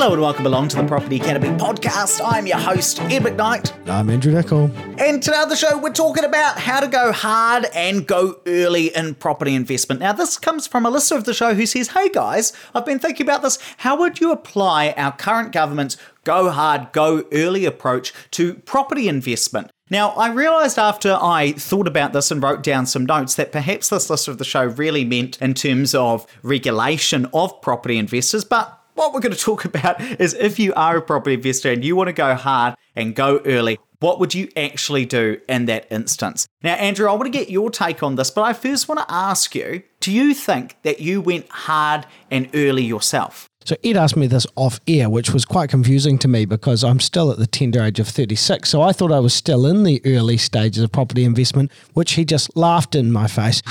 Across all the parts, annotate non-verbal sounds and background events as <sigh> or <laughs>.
Hello and welcome along to the Property Academy podcast. I'm your host, Ed McKnight. I'm Andrew Nicol. And today on the show, we're talking about how to go hard and go early in property investment. Now, this comes from a listener of the show who says, Hey guys, I've been thinking about this. How would you apply our current government's go hard, go early approach to property investment? Now, I realised after I thought about this and wrote down some notes that perhaps this listener of the show really meant in terms of regulation of property investors, but what we're going to talk about is if you are a property investor and you want to go hard and go early, what would you actually do in that instance? Now, Andrew, I want to get your take on this, but I first want to ask you do you think that you went hard and early yourself? So Ed asked me this off air, which was quite confusing to me because I'm still at the tender age of 36. So I thought I was still in the early stages of property investment, which he just laughed in my face. <laughs>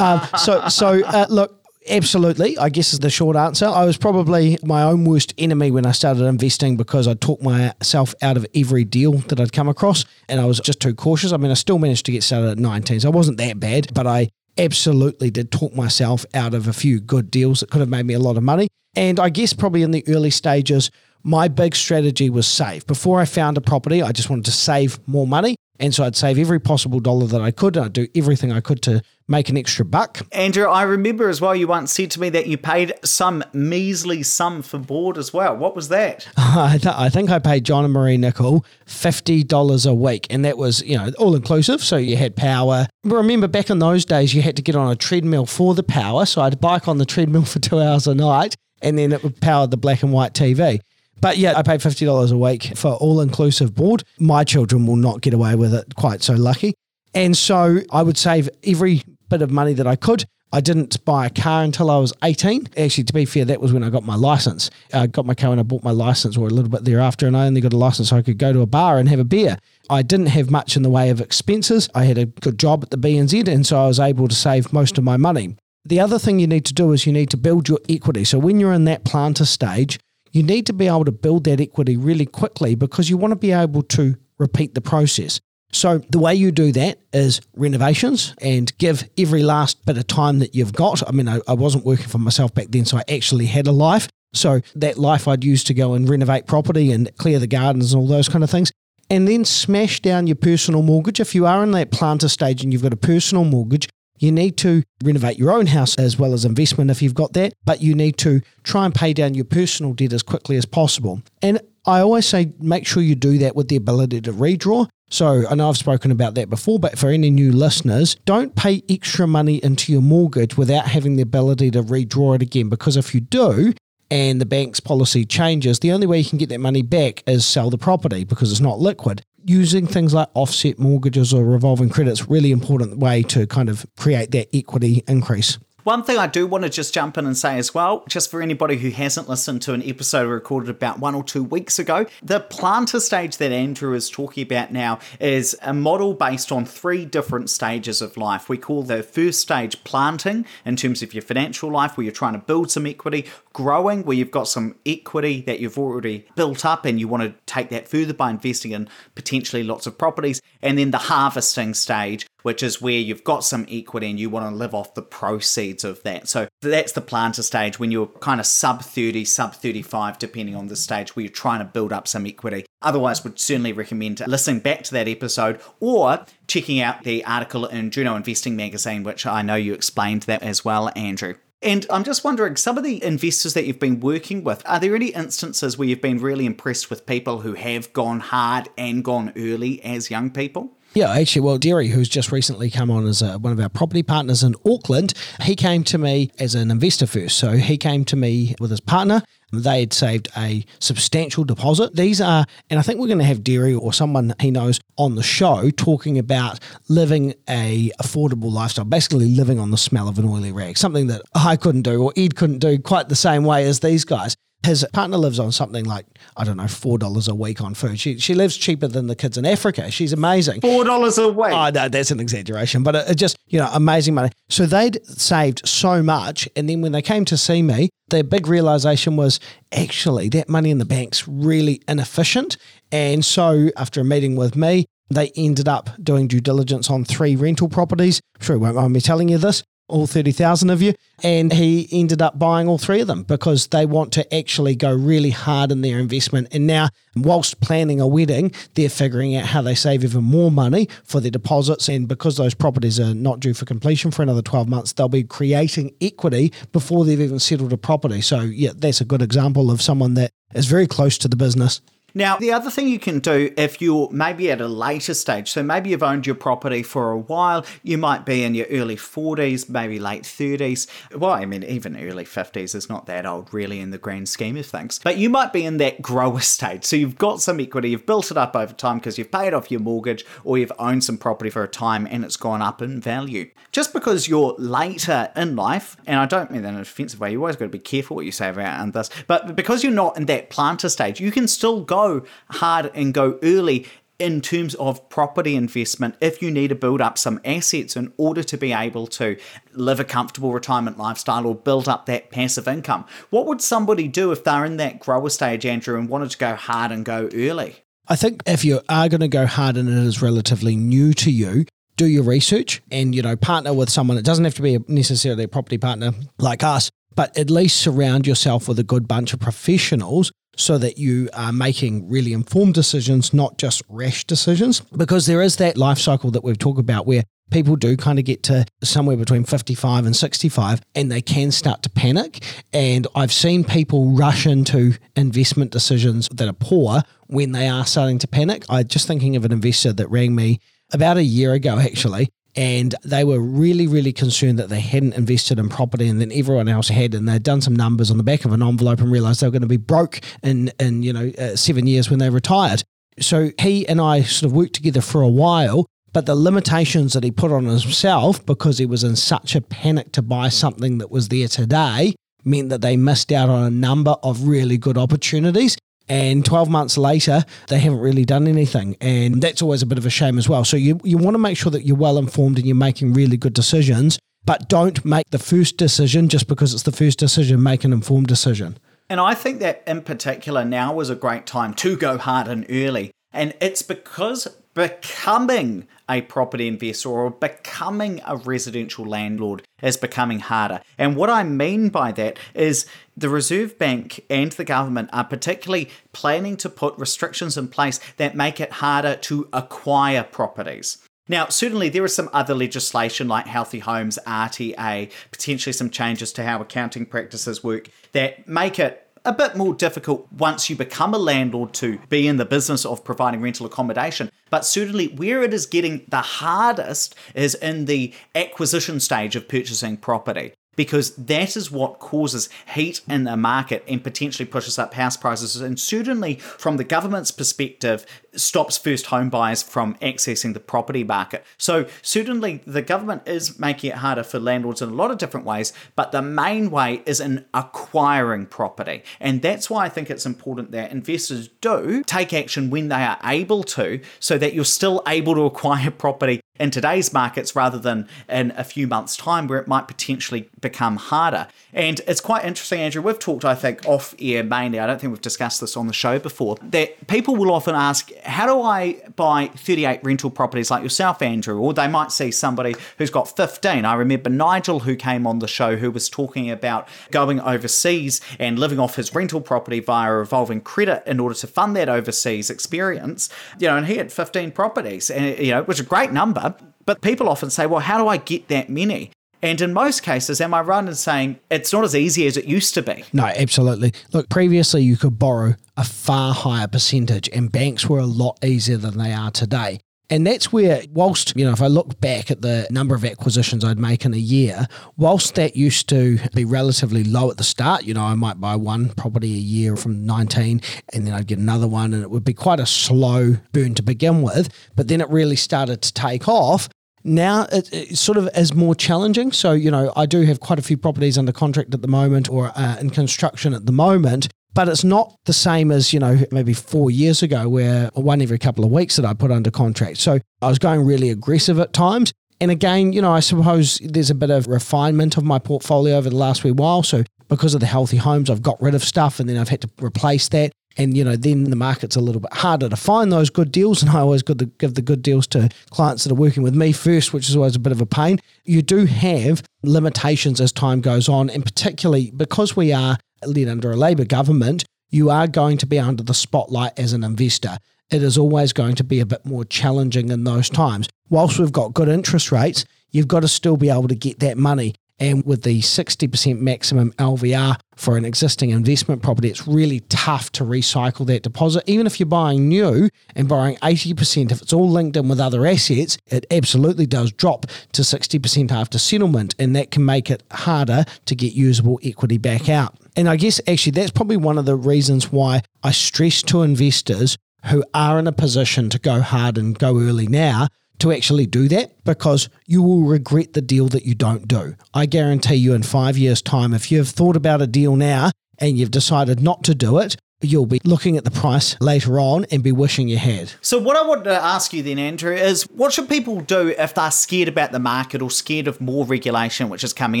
um, so, so uh, look, Absolutely, I guess is the short answer. I was probably my own worst enemy when I started investing because I talked myself out of every deal that I'd come across and I was just too cautious. I mean, I still managed to get started at 19, so I wasn't that bad, but I absolutely did talk myself out of a few good deals that could have made me a lot of money. And I guess probably in the early stages, my big strategy was save. Before I found a property, I just wanted to save more money. And so I'd save every possible dollar that I could. And I'd do everything I could to make an extra buck. Andrew, I remember as well you once said to me that you paid some measly sum for board as well. What was that? <laughs> I, th- I think I paid John and Marie Nicol $50 a week. And that was, you know, all inclusive. So you had power. Remember back in those days, you had to get on a treadmill for the power. So I'd bike on the treadmill <laughs> for two hours a night and then it would power the black and white TV. But yeah, I paid $50 a week for all inclusive board. My children will not get away with it quite so lucky. And so I would save every bit of money that I could. I didn't buy a car until I was 18. Actually, to be fair, that was when I got my license. I got my car when I bought my license, or a little bit thereafter, and I only got a license so I could go to a bar and have a beer. I didn't have much in the way of expenses. I had a good job at the BNZ, and so I was able to save most of my money. The other thing you need to do is you need to build your equity. So when you're in that planter stage, you need to be able to build that equity really quickly because you want to be able to repeat the process. So, the way you do that is renovations and give every last bit of time that you've got. I mean, I, I, wasn't working for myself back then, so I actually had a life. So, that life I'd use to go and renovate property and clear the gardens and all those kind of things. And then smash down your personal mortgage. If you are in that planter stage and you've got a personal mortgage, you need to renovate your own house as well as investment if you've got that, but you need to try and pay down your personal debt as quickly as possible. And I always say make sure you do that with the ability to redraw. So I know I've spoken about that before, but for any new listeners, don't pay extra money into your mortgage without having the ability to redraw it again. Because if you do, and the bank's policy changes, the only way you can get that money back is sell the property because it's not liquid using things like offset mortgages or revolving credits really important way to kind of create that equity increase. One thing I do want to just jump in and say as well, just for anybody who hasn't listened to an episode recorded about one or two weeks ago, the planter stage that Andrew is talking about now is a model based on three different stages of life. We call the first stage planting in terms of your financial life, where you're trying to build some equity, growing, where you've got some equity that you've already built up and you want to take that further by investing in potentially lots of properties, and then the harvesting stage, which is where you've got some equity and you want to live off the proceeds of that. So that's the planter stage when you're kind of sub 30, sub 35, depending on the stage where you're trying to build up some equity. Otherwise, would certainly recommend listening back to that episode or checking out the article in Juno Investing Magazine, which I know you explained that as well, Andrew. And I'm just wondering, some of the investors that you've been working with, are there any instances where you've been really impressed with people who have gone hard and gone early as young people? Yeah, actually, well, Derry, who's just recently come on as a, one of our property partners in Auckland, he came to me as an investor first. So he came to me with his partner. They had saved a substantial deposit. These are, and I think we're going to have Derry or someone he knows on the show talking about living a affordable lifestyle, basically living on the smell of an oily rag, something that I couldn't do or Ed couldn't do quite the same way as these guys. His partner lives on something like, I don't know, $4 a week on food. She, she lives cheaper than the kids in Africa. She's amazing. $4 a week? Oh, no, that's an exaggeration, but it, it just, you know, amazing money. So they'd saved so much. And then when they came to see me, their big realization was actually that money in the bank's really inefficient. And so after a meeting with me, they ended up doing due diligence on three rental properties. I'm sure you won't mind me telling you this. All 30,000 of you. And he ended up buying all three of them because they want to actually go really hard in their investment. And now, whilst planning a wedding, they're figuring out how they save even more money for their deposits. And because those properties are not due for completion for another 12 months, they'll be creating equity before they've even settled a property. So, yeah, that's a good example of someone that is very close to the business. Now, the other thing you can do if you're maybe at a later stage, so maybe you've owned your property for a while, you might be in your early 40s, maybe late 30s. Well, I mean, even early 50s is not that old, really, in the grand scheme of things. But you might be in that grower <laughs> stage. So you've got some equity, you've built it up over time because you've paid off your mortgage or you've owned some property for a time and it's gone up in value. Just because you're later in life, and I don't mean that in an offensive way, you always got to be careful what you say about this, but because you're not in that planter stage, you can still go hard and go early in terms of property investment if you need to build up some assets in order to be able to live a comfortable retirement lifestyle or build up that passive income. What would somebody do if they're in that grower stage, Andrew, and wanted to go hard and go early? I think if you are going to go hard and it is relatively new to you, do your research and you know partner with someone. It doesn't have to be necessarily a property partner like us, but at least surround yourself with a good bunch of professionals so that you are making really informed decisions, not just rash decisions. Because there is that life cycle that we've talked about where people do kind of get to somewhere between 55 and 65 and they can start to panic. And I've seen people rush into investment decisions that are poor when they are starting to panic. I'm just thinking of an investor that rang me about a year ago actually and they were really, really concerned that they hadn't invested in property and then everyone else had, and they'd done some numbers on the back of an envelope and realised they were going to be broke in, in you know, uh, seven years when they retired. So he and I sort of worked together for a while, but the limitations that he put on himself because he was in such a panic to buy something that was there today meant that they missed out on a number of really good opportunities and 12 months later they haven't really done anything. And that's always a bit of a shame as well. So you, you want to make sure that you're well informed and you're making really good decisions but don't make the first decision just because it's the first decision. Make an informed decision. And i think that in particular now is a great time to go hard and early. And it's because becoming a property investor or becoming a residential landlord is becoming harder. And what I mean by that is the Reserve Bank and the government are particularly planning to put restrictions in place that make it harder to acquire properties. Now, certainly there is some other legislation like Healthy Homes, RTA, potentially some changes to how accounting practices work that make it a bit more difficult once you become a landlord to be in the business of providing rental accommodation. But certainly, where it is getting the hardest is in the acquisition stage of purchasing property because that is what causes heat in the market and potentially pushes up house prices. And certainly, from the government's perspective, stops first home buyers from accessing the property market. So, certainly, the government is making it harder for landlords in a lot of different ways, but the main way is in acquiring property. And that's why I think it's important that investors do take action when they are able to, so that you're still able to acquire property in today's markets rather than in a few months' time where it might potentially become harder. And it's quite interesting, Andrew. We've talked, I think, off air mainly. I don't think we've discussed this on the show before. That people will often ask, How do I buy 38 rental properties like yourself, Andrew? Or they might see somebody who's got 15. I remember Nigel, who came on the show, who was talking about going overseas and living off his rental property via revolving credit in order to fund that overseas experience. You know, and he had 15 properties, and, you know, which is a great number. But people often say, Well, how do I get that many? And in most cases, am I right in saying it's not as easy as it used to be? No, absolutely. Look, previously you could borrow a far higher percentage, and banks were a lot easier than they are today. And that's where, whilst, you know, if I look back at the number of acquisitions I'd make in a year, whilst that used to be relatively low at the start, you know, I might buy one property a year from 19 and then I'd get another one and it would be quite a slow burn to begin with. But then it really started to take off now it, it, sort of is more challenging. So, you know, I do have quite a few properties under contract at the moment or uh, in construction at the moment, but it's not the same as, you know, maybe four years ago where one every couple of weeks that I put under contract. So I was going really aggressive at times. And again, you know, I suppose there's a bit of refinement of my portfolio over the last wee while. So because of the healthy homes, I've got rid of stuff and then I've had to replace that And, you know, then the market's a little bit harder to find those good deals. And I always got to give the good deals to clients that are working with me first, which is always a bit of a pain. You do have limitations as time goes on. And particularly because we are led under a Labour government, you are going to be under the spotlight as an investor. It is always going to be a bit more challenging in those times. Whilst we've got good interest rates, you've got to still be able to get that money. And with the 60% maximum LVR for an existing investment property, it's really tough to recycle that deposit. Even if you're buying new and borrowing 80%, if it's all linked in with other assets, it absolutely does drop to 60% after settlement. And that can make it harder to get usable equity back out. And I guess actually that's probably one of the reasons why I stress to investors who are in a position to go hard and go early now to actually do that because you will regret the deal that you don't do. I guarantee you, in five years' time, if you've thought about a deal now and you've decided not to do it, you'll be looking at the price later on and be wishing you had. So, what I want to ask you then, Andrew, is what should people do if they're scared about the market or scared of more regulation which is coming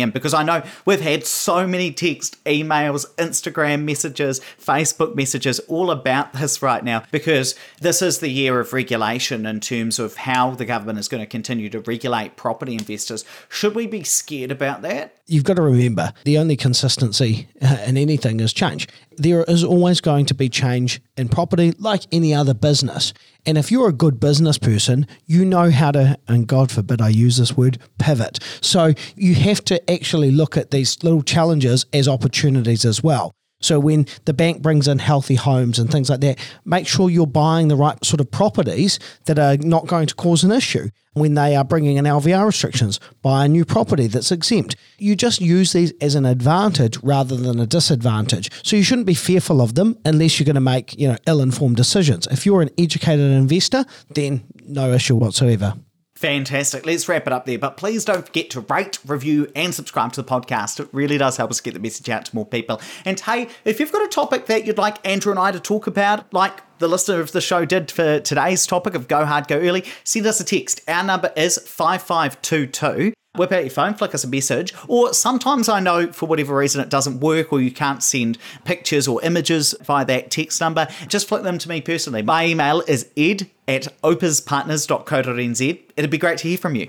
in? Because I know we've had so many text, emails, Instagram messages, Facebook messages all about this right now because this is the year of regulation in terms of how the government is going to continue to regulate property investors. Should we be scared about that? You've got to remember the only consistency in anything is change. There is always going to be change in property, like any other business. And if you're a good business person, you know how to, and God forbid I use this word, pivot. So you have to actually look at these little challenges as opportunities as well. So when the bank brings in healthy homes and things like that, make sure you're buying the right sort of properties that are not going to cause an issue. When they are bringing in LVR restrictions, buy a new property that's exempt. You just use these as an advantage rather than a disadvantage. So you shouldn't be fearful of them unless you're going to make, you know, ill-informed decisions. If you're an educated investor, then no issue whatsoever. Fantastic. Let's wrap it up there. But please don't forget to rate, review, and subscribe to the podcast. It really does help us get the message out to more people. And hey, if you've got a topic that you'd like Andrew and I to talk about, like the listener of the show did for today's topic of Go Hard, Go Early, send us a text. Our number is 5522 whip out your phone, flick us a message. Or sometimes I know for whatever reason it doesn't work or you can't send pictures or images via that text number. Just flick them to me personally. My email is ed at opespartners.co.nz. It'd be great to hear from you.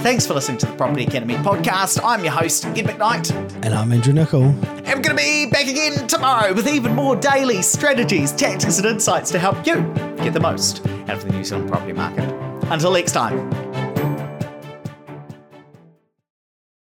Thanks for listening to the Property Academy podcast. I'm your host, Ed McKnight. And I'm Andrew Nicol. We're going to be back again tomorrow with even more daily strategies, tactics, and insights to help you get the most out of the New Zealand property market. Until next time.